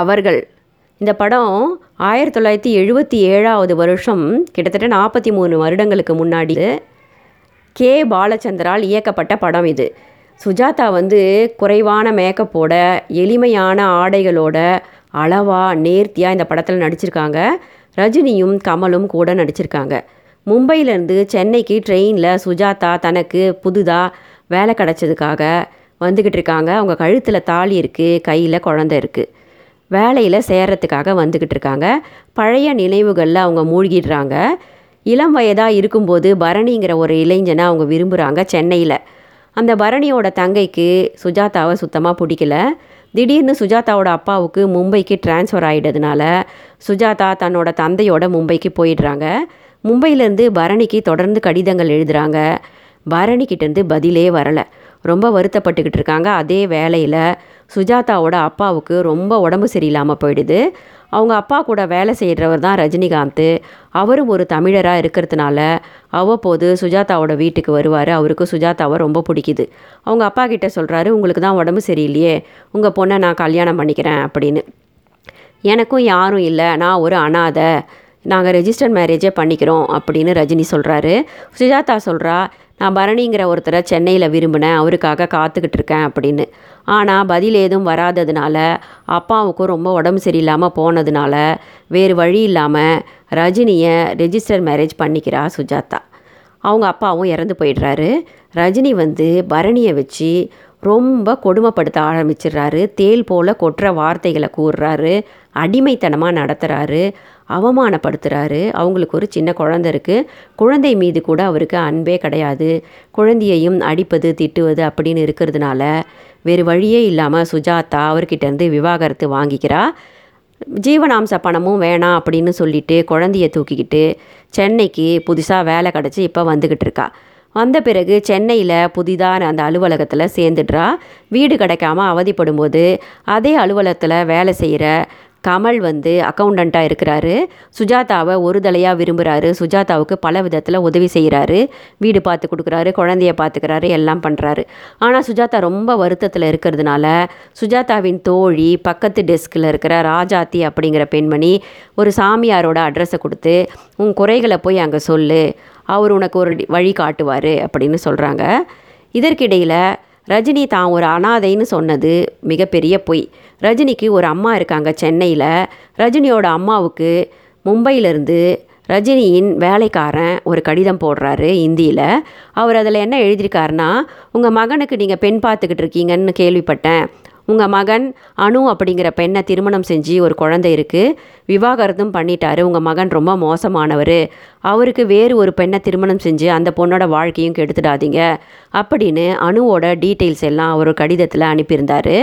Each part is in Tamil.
அவர்கள். இந்த படம் ஆயிரத்தி தொள்ளாயிரத்தி எழுபத்தி ஏழாவது வருஷம் கிட்டத்தட்ட நாற்பத்தி மூணு வருடங்களுக்கு முன்னாடி கே. பாலச்சந்தரால் இயக்கப்பட்ட படம் இது. சுஜாதா வந்து குறைவான மேக்கப்போட எளிமையான ஆடைகளோட அளவாக நேர்த்தியாக இந்த படத்தில் நடிச்சிருக்காங்க. ரஜினியும் கமலும் கூட நடிச்சிருக்காங்க. மும்பையிலேருந்து சென்னைக்கு ட்ரெயினில் சுஜாதா தனக்கு புதுதாக வேலை கிடச்சதுக்காக வந்துக்கிட்டு இருக்காங்க. அவங்க கழுத்தில் தாலி இருக்குது கையில் குழந்த இருக்குது வேலையில் சேரத்துக்காக வந்துக்கிட்டு இருக்காங்க. பழைய நினைவுகளில் அவங்க மூழ்கிடுறாங்க. இளம் வயதாக இருக்கும்போது பரணிங்கிற ஒரு இளைஞனை அவங்க விரும்புகிறாங்க சென்னையில். அந்த பரணியோட தங்கைக்கு சுஜாதாவை சுத்தமாக பிடிக்கல. திடீர்னு சுஜாதாவோட அப்பாவுக்கு மும்பைக்கு ட்ரான்ஸ்ஃபர் ஆகிட்டதுனால சுஜாதா தன்னோட தந்தையோட மும்பைக்கு போயிடுறாங்க. மும்பையிலேருந்து பரணிக்கு தொடர்ந்து கடிதங்கள் எழுதுகிறாங்க பரணிக்கிட்டேருந்து பதிலே வரலை. ரொம்ப வருத்தப்பட்டுக்கிட்டு இருக்காங்க. அதே வேலையில் சுஜாதாவோட அப்பாவுக்கு ரொம்ப உடம்பு சரியில்லாமல் போயிடுது. அவங்க அப்பா கூட வேலை செய்கிறவர் தான் ரஜினிகாந்த். அவரும் ஒரு தமிழராக இருக்கிறதுனால அவ்வப்போது சுஜாதாவோட வீட்டுக்கு வருவார். அவருக்கு சுஜாதாவை ரொம்ப பிடிக்குது. அவங்க அப்பா கிட்ட சொல்கிறாரு உங்களுக்கு தான் உடம்பு சரியில்லையே. உங்கள் பொண்ணை நான் கல்யாணம் பண்ணிக்கிறேன் அப்படின்னு. எனக்கும் யாரும் இல்லை. நான் ஒரு அனாதை. நாங்கள் ரெஜிஸ்டர் மேரேஜே பண்ணிக்கிறோம் அப்படின்னு ரஜினி சொல்கிறாரு சுஜாதா சொல்கிறா நான் பரணிங்கிற ஒருத்தரை சென்னையில் விரும்பினேன். அவருக்காக காத்துக்கிட்டு இருக்கேன் அப்படின்னு. ஆனால் பதில் ஏதும் வராததுனால அப்பாவுக்கும் ரொம்ப உடம்பு சரியில்லாமல் போனதுனால வேறு வழி இல்லாமல் ரஜினியை ரெஜிஸ்டர் மேரேஜ் பண்ணிக்கிறா சுஜாதா. அவங்க அப்பாவும் இறந்து போயிடுறாரு. ரஜினி வந்து பரணியை வச்சு ரொம்ப கொடுமைப்படுத்த ஆரம்பிச்சிடுறாரு. தேல் போல் கொட்டுற வார்த்தைகளை கூறுறாரு. அடிமைத்தனமாக நடத்துகிறாரு அவமானப்படுத்துகிறாரு அவங்களுக்கு ஒரு சின்ன குழந்தை இருக்குது குழந்தை மீது கூட அவருக்கு அன்பே கிடையாது. குழந்தையையும் அடிப்பது திட்டுவது அப்படின்னு இருக்கிறதுனால வேறு வழியே இல்லாமல் சுஜாதா அவர்கிட்டேருந்து விவாகரத்து வாங்கிக்கிறா. ஜீவனாம்ச பணமும் வேணாம் அப்படின்னு சொல்லிட்டு குழந்தைய தூக்கிக்கிட்டு சென்னைக்கு புதுசாக வேலை கிடச்சி இப்போ வந்துக்கிட்டு இருக்கா. வந்த பிறகு சென்னையில் புதிதாக அந்த அலுவலகத்தில் சேர்ந்துடுறா. வீடு கிடைக்காம அவதிப்படும்போது அதே அலுவலகத்தில் வேலை செய்கிற கமல் வந்து அக்கௌண்டண்ட்டாக இருக்கிறாரு. சுஜாதாவை ஒரு தலையாக விரும்புகிறாரு சுஜாதாவுக்கு பல விதத்தில் உதவி செய்கிறாரு வீடு பார்த்து கொடுக்குறாரு குழந்தைய பார்த்துக்கிறாரு எல்லாம் பண்ணுறாரு ஆனால் சுஜாதா ரொம்ப வருத்தத்தில் இருக்கிறதுனால சுஜாதாவின் தோழி பக்கத்து டெஸ்கில் இருக்கிற ராஜாத்தி அப்படிங்கிற பெண்மணி ஒரு சாமியாரோட அட்ரஸை கொடுத்து உன் குறைகளை போய் அங்கே சொல்லு. அவர் உனக்கு ஒரு வழி காட்டுவார் அப்படின்னு சொல்கிறாங்க இதற்கிடையில் ரஜினி தான் ஒரு அனாதைன்னு சொன்னது மிகப்பெரிய பொய். ரஜினிக்கு ஒரு அம்மா இருக்காங்க சென்னையில். ரஜினியோட அம்மாவுக்கு மும்பையிலேருந்து ரஜினியின் வேலைக்காரன் ஒரு கடிதம் போடுறாரு இந்தியில். அவர் அதில் என்ன எழுதியிருக்காருன்னா உங்கள் மகனுக்கு நீங்கள் பெண் பார்த்துக்கிட்டு இருக்கீங்கன்னு கேள்விப்பட்டேன். உங்கள் மகன் அனு அப்படிங்கிற பெண்ணை திருமணம் செஞ்சு ஒரு குழந்தை இருக்குது விவாகரத்தும் பண்ணிட்டாரு. உங்கள் மகன் ரொம்ப மோசமானவர். அவருக்கு வேறு ஒரு பெண்ணை திருமணம் செஞ்சு அந்த பொண்ணோட வாழ்க்கையும் கெடுத்துடாதீங்க. அப்படின்னு அணுவோட டீட்டெயில்ஸ் எல்லாம் அவர் கடிதத்தில் அனுப்பியிருந்தார்.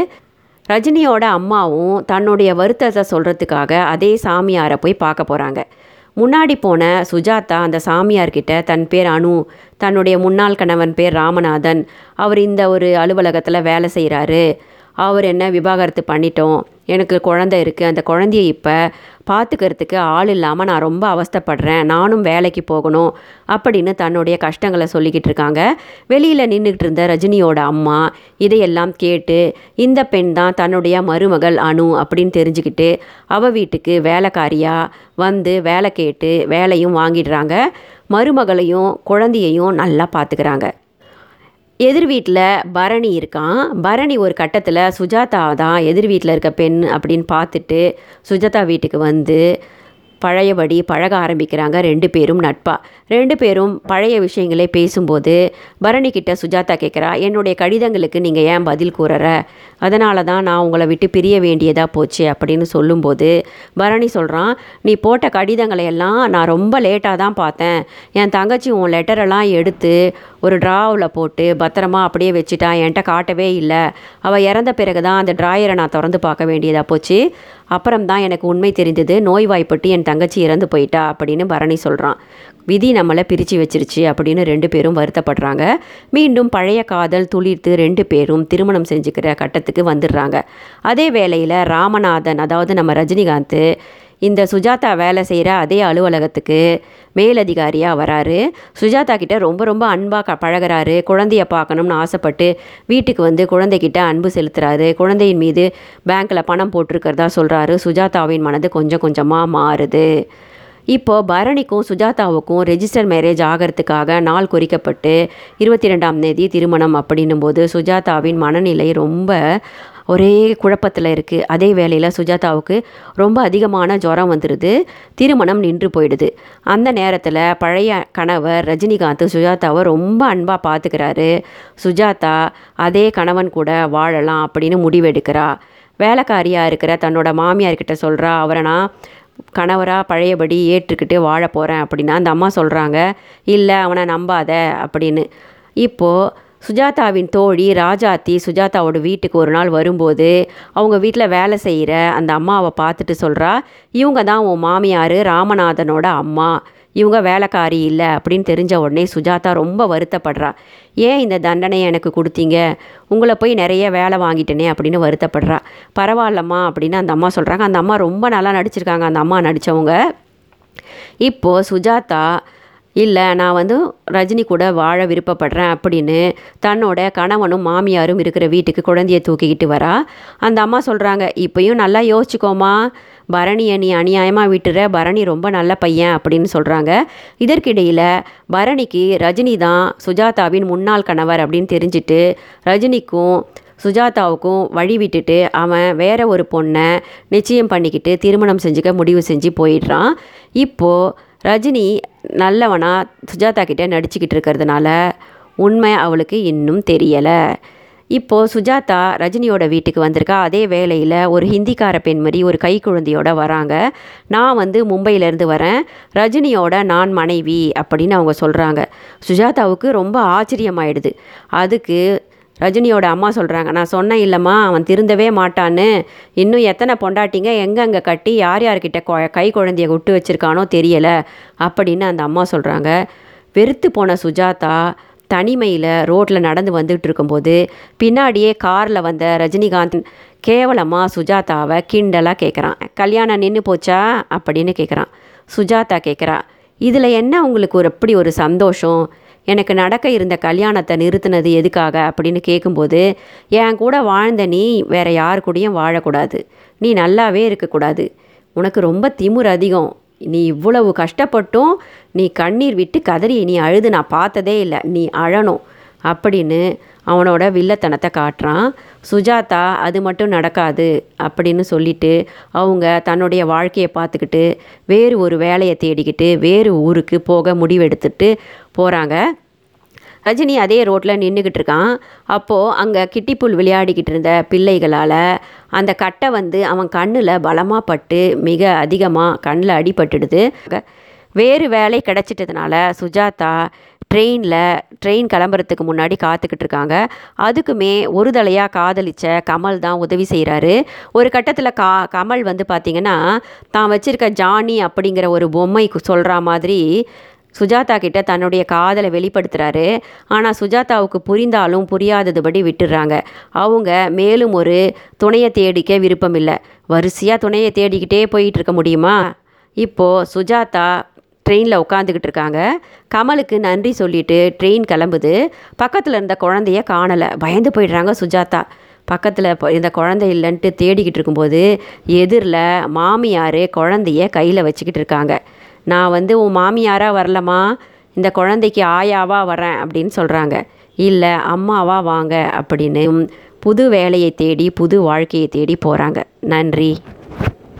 ரஜினியோட அம்மாவும் தன்னுடைய வருத்தத்தை சொல்கிறதுக்காக அதே சாமியாரை போய் பார்க்க போகிறாங்க முன்னாடி போன சுஜாதா அந்த சாமியார்கிட்ட தன் பேர் அனு தன்னுடைய முன்னாள் கணவன் பேர் ராமநாதன் அவர் இந்த ஒரு அலுவலகத்தில் வேலை செய்கிறாரு அவர் என்ன விவாகரத்து பண்ணிட்டோம்? எனக்கு குழந்தை இருக்குது அந்த குழந்தைய இப்போ பார்த்துக்கிறதுக்கு ஆள் இல்லாமல் நான் ரொம்ப அவஸ்தைப்படுறேன். நானும் வேலைக்கு போகணும் அப்படின்னு தன்னுடைய கஷ்டங்களை சொல்லிக்கிட்டு இருக்காங்க. வெளியில் நின்றுக்கிட்டு இருந்த ரஜினியோட அம்மா இதையெல்லாம் கேட்டு இந்த பெண் தான் தன்னுடைய மருமகள் அனு அப்படின்னு தெரிஞ்சுக்கிட்டு அவள் வீட்டுக்கு வேலைக்காரியாக வந்து வேலை கேட்டு வேலையும் வாங்கிடுறாங்க. மருமகளையும் குழந்தையையும் நல்லா பார்த்துக்கிறாங்க எதிர் வீட்டில் பரணி இருக்கான். பரணி ஒரு கட்டத்தில் சுஜாதா தான் எதிர் வீட்டில் இருக்க பெண் அப்படின்னு பார்த்துட்டு சுஜாதா வீட்டுக்கு வந்து பழையபடி பழக ஆரம்பிக்கிறாங்க ரெண்டு பேரும் நட்பா. ரெண்டு பேரும் பழைய விஷயங்களே பேசும்போது பரணி கிட்ட சுஜாதா கேட்குறா என்னுடைய கடிதங்களுக்கு நீங்கள் ஏன் பதில் கூறற? அதனால தான் நான் உங்களை விட்டு பிரிய வேண்டியதாக போச்சு அப்படின்னு சொல்லும்போது பரணி சொல்கிறான் நீ போட்ட கடிதங்களை எல்லாம் நான் ரொம்ப லேட்டாக தான் பார்த்தேன். என் தங்கச்சி உன் லெட்டரெல்லாம் எடுத்து ஒரு ட்ராவில் போட்டு பத்திரமா அப்படியே வச்சுட்டா என்கிட்ட காட்டவே இல்லை. அவள் இறந்த பிறகு தான் அந்த ட்ராயரை நான் திறந்து பார்க்க வேண்டியதாக போச்சு. அப்புறம் தான் எனக்கு உண்மை தெரிந்தது. நோய்வாய்ப்பட்டு என் தங்கச்சி இறந்து போயிட்டா அப்படின்னு பரணி சொல்கிறான் விதி நம்மளை பிரித்து வச்சிருச்சு அப்படின்னு ரெண்டு பேரும் வருத்தப்படுறாங்க. மீண்டும் பழைய காதல் துளிர்த்து ரெண்டு பேரும் திருமணம் செஞ்சுக்கிற கட்டத்துக்கு வந்துடுறாங்க. அதே வேளையில் ராமநாதன் அதாவது நம்ம ரஜினிகாந்த் இந்த சுஜாதா வேலை செய்கிற அதே அலுவலகத்துக்கு மேலதிகாரியாக வராரு. சுஜாதா கிட்ட ரொம்ப ரொம்ப அன்பாக க பழகுறாரு. குழந்தைய பார்க்கணும்னு ஆசைப்பட்டு வீட்டுக்கு வந்து குழந்தைகிட்ட அன்பு செலுத்துறாரு. குழந்தையின் மீது பேங்க்கில் பணம் போட்டிருக்கிறதா சொல்கிறாரு சுஜாதாவின் மனது கொஞ்சம் கொஞ்சமாக மாறுது. இப்போது பரணிக்கும் சுஜாதாவுக்கும் ரெஜிஸ்டர் மேரேஜ் ஆகிறதுக்காக நாள் குறிக்கப்பட்டு இருபத்தி ரெண்டாம் தேதி திருமணம் அப்படின்னும் போது சுஜாதாவின் மனநிலை ரொம்ப ஒரே குழப்பத்தில் இருக்குது அதே வேளையில் சுஜாதாவுக்கு ரொம்ப அதிகமான ஜுரம் வந்துடுது திருமணம் நின்று போயிடுது. அந்த நேரத்தில் பழைய கணவர் ரஜினிகாந்த் சுஜாதாவை ரொம்ப அன்பாக பார்த்துக்கிறாரு சுஜாதா அதே கணவன் கூட வாழலாம் அப்படின்னு முடிவெடுக்கிறா. வேலைக்காரியாக இருக்கிற தன்னோட மாமியார்கிட்ட சொல்கிறா அவரை நான் கணவராக பழையபடி ஏற்றுக்கிட்டு வாழ போகிறேன் அப்படின்னா அந்த அம்மா சொல்கிறாங்க இல்லை அவனை நம்பாத அப்படின்னு. இப்போது சுஜாதாவின் தோழி ராஜாத்தி சுஜாதாவோட வீட்டுக்கு ஒரு நாள் வரும்போது அவங்க வீட்டில் வேலை செய்கிற அந்த அம்மாவை பார்த்துட்டு சொல்கிறா இவங்க தான் உன் மாமியார் ராமநாதனோட அம்மா. இவங்க வேலைக்காரி இல்லை அப்படின்னு தெரிஞ்ச உடனே சுஜாதா ரொம்ப வருத்தப்படுறா. ஏன் இந்த தண்டனையை எனக்கு கொடுத்தீங்க? உங்களை போய் நிறைய வேலை வாங்கிட்டேனே அப்படின்னு வருத்தப்படுறா. பரவாயில்லம்மா அப்படின்னு அந்த அம்மா சொல்கிறாங்க அந்த அம்மா ரொம்ப நல்லா நடிச்சிருக்காங்க. அந்த அம்மா நடித்தவங்க இப்போது சுஜாதா இல்லை நான் வந்து ரஜினி கூட வாழ விருப்பப்படுறேன் அப்படின்னு தன்னோட கணவனும் மாமியாரும் இருக்கிற வீட்டுக்கு குழந்தைய தூக்கிக்கிட்டு வரா. அந்த அம்மா சொல்கிறாங்க இப்போயும் நல்லா யோசிச்சுக்கோமா. பரணியை நீ அநியாயமாக விட்டுற. பரணி ரொம்ப நல்ல பையன் அப்படின்னு சொல்கிறாங்க இதற்கிடையில் பரணிக்கு ரஜினி தான் சுஜாதாவின் முன்னாள் கணவர் அப்படின்னு தெரிஞ்சுட்டு ரஜினிக்கும் சுஜாதாவுக்கும் வழி விட்டுட்டு அவன் வேற ஒரு பொண்ணை நிச்சயம் பண்ணிக்கிட்டு திருமணம் செஞ்சுக்க முடிவு செஞ்சு போயிடுறான். இப்போது ரஜினி நல்லவனாக சுஜாதா கிட்டே நடிச்சுக்கிட்டு இருக்கிறதுனால உண்மை அவளுக்கு இன்னும் தெரியலை. இப்போது சுஜாதா ரஜினியோட வீட்டுக்கு வந்திருக்கா. அதே வேளையில் ஒரு ஹிந்திக்கார பெண்மணி ஒரு கை குழந்தையோட வராங்க. நான் வந்து மும்பையிலேருந்து வரேன். ரஜினியோட நான் மனைவி அப்படின்னு அவங்க சொல்கிறாங்க சுஜாதாவுக்கு ரொம்ப ஆச்சரியமாயிடுது. அதுக்கு ரஜினியோட அம்மா சொல்கிறாங்க நான் சொன்னேன் இல்லைம்மா அவன் திருந்தவே மாட்டான்னு. இன்னும் எத்தனை பொண்டாட்டிங்க எங்கெங்கே கட்டி யார் யார்கிட்ட கொ கை குழந்தைய விட்டு வச்சுருக்கானோ தெரியலை அப்படின்னு அந்த அம்மா சொல்கிறாங்க வெறுத்து போன சுஜாதா தனிமையில் ரோட்டில் நடந்து வந்துகிட்டு இருக்கும்போது பின்னாடியே காரில் வந்த ரஜினிகாந்த் கேவலமாக சுஜாதாவை கிண்டலாக கேட்குறான் கல்யாணம் நின்று போச்சா? அப்படின்னு கேட்குறான் சுஜாதா கேட்குறா இதில் என்ன உங்களுக்கு ஒரு எப்படி ஒரு சந்தோஷம்? எனக்கு நடக்க இருந்த கல்யாணத்தை நிறுத்தினது எதுக்காக அப்படின்னு கேட்கும்போது என் கூட வாழ்ந்த நீ வேற யார் கூடயும் வாழக்கூடாது. நீ நல்லாவே இருக்கக்கூடாது. உனக்கு ரொம்ப திமுர் அதிகம். நீ இவ்வளவு கஷ்டப்பட்டும் நீ கண்ணீர் விட்டு கதறி நீ அழுது நான் பார்த்ததே இல்லை. நீ அழணும். அப்படின்னு அவனோட வில்லத்தனத்தை காட்டுறான். சுஜாதா அது மட்டும் நடக்காது அப்படின்னு சொல்லிட்டு அவங்க தன்னுடைய வாழ்க்கையை பார்த்துக்கிட்டு வேறு ஒரு வேலையை தேடிக்கிட்டு வேறு ஊருக்கு போக முடிவெடுத்துட்டு போகிறாங்க ரஜினி அதே ரோட்டில் நின்றுக்கிட்டு இருக்கான். அப்போது அங்கே கிட்டிப்புல் விளையாடிக்கிட்டு இருந்த பிள்ளைகளால் அந்த கட்டை வந்து அவன் கண்ணில் பலமாக பட்டு மிக அதிகமாக கண்ணில் அடிபட்டுடுது. வேறு வேலை கிடச்சிட்டதுனால சுஜாதா ட்ரெயினில் ட்ரெயின் கிளம்புறதுக்கு முன்னாடி காத்துக்கிட்டு இருக்காங்க. அதுக்குமே ஒரு தலையாக காதலிச்ச கமல் தான் உதவி செய்கிறாரு ஒரு கட்டத்தில் கா கமல் வந்து பார்த்திங்கன்னா தான் வச்சுருக்க ஜானி அப்படிங்கிற ஒரு பொம்மை சொல்கிற மாதிரி சுஜாதா கிட்ட தன்னுடைய காதலை வெளிப்படுத்துகிறாரு ஆனால் சுஜாதாவுக்கு புரிந்தாலும் புரியாததுபடி விட்டுடுறாங்க அவங்க மேலும் ஒரு துணையை தேடிக்க விருப்பம் இல்லை வரிசையாக துணையை தேடிக்கிட்டே போயிட்டு இருக்க முடியுமா? இப்போது சுஜாதா ட்ரெயினில் உட்காந்துக்கிட்டு இருக்காங்க கமலுக்கு நன்றி சொல்லிட்டு ட்ரெயின் கிளம்புது. பக்கத்தில் இருந்த குழந்தைய காணலை. பயந்து போயிடுறாங்க சுஜாதா. பக்கத்தில் இந்த குழந்தை இல்லைன்ட்டு தேடிக்கிட்டு இருக்கும்போது எதிரில் மாமியார் குழந்தைய கையில் வச்சுக்கிட்டு இருக்காங்க நான் வந்து உன் மாமியாராக வரலம்மா. இந்த குழந்தைக்கு ஆயாவாக வரேன் அப்படின்னு சொல்கிறாங்க இல்லை அம்மாவா வாங்க அப்படின்னு புது வேலையை தேடி புது வாழ்க்கையை தேடி போகிறாங்க நன்றி.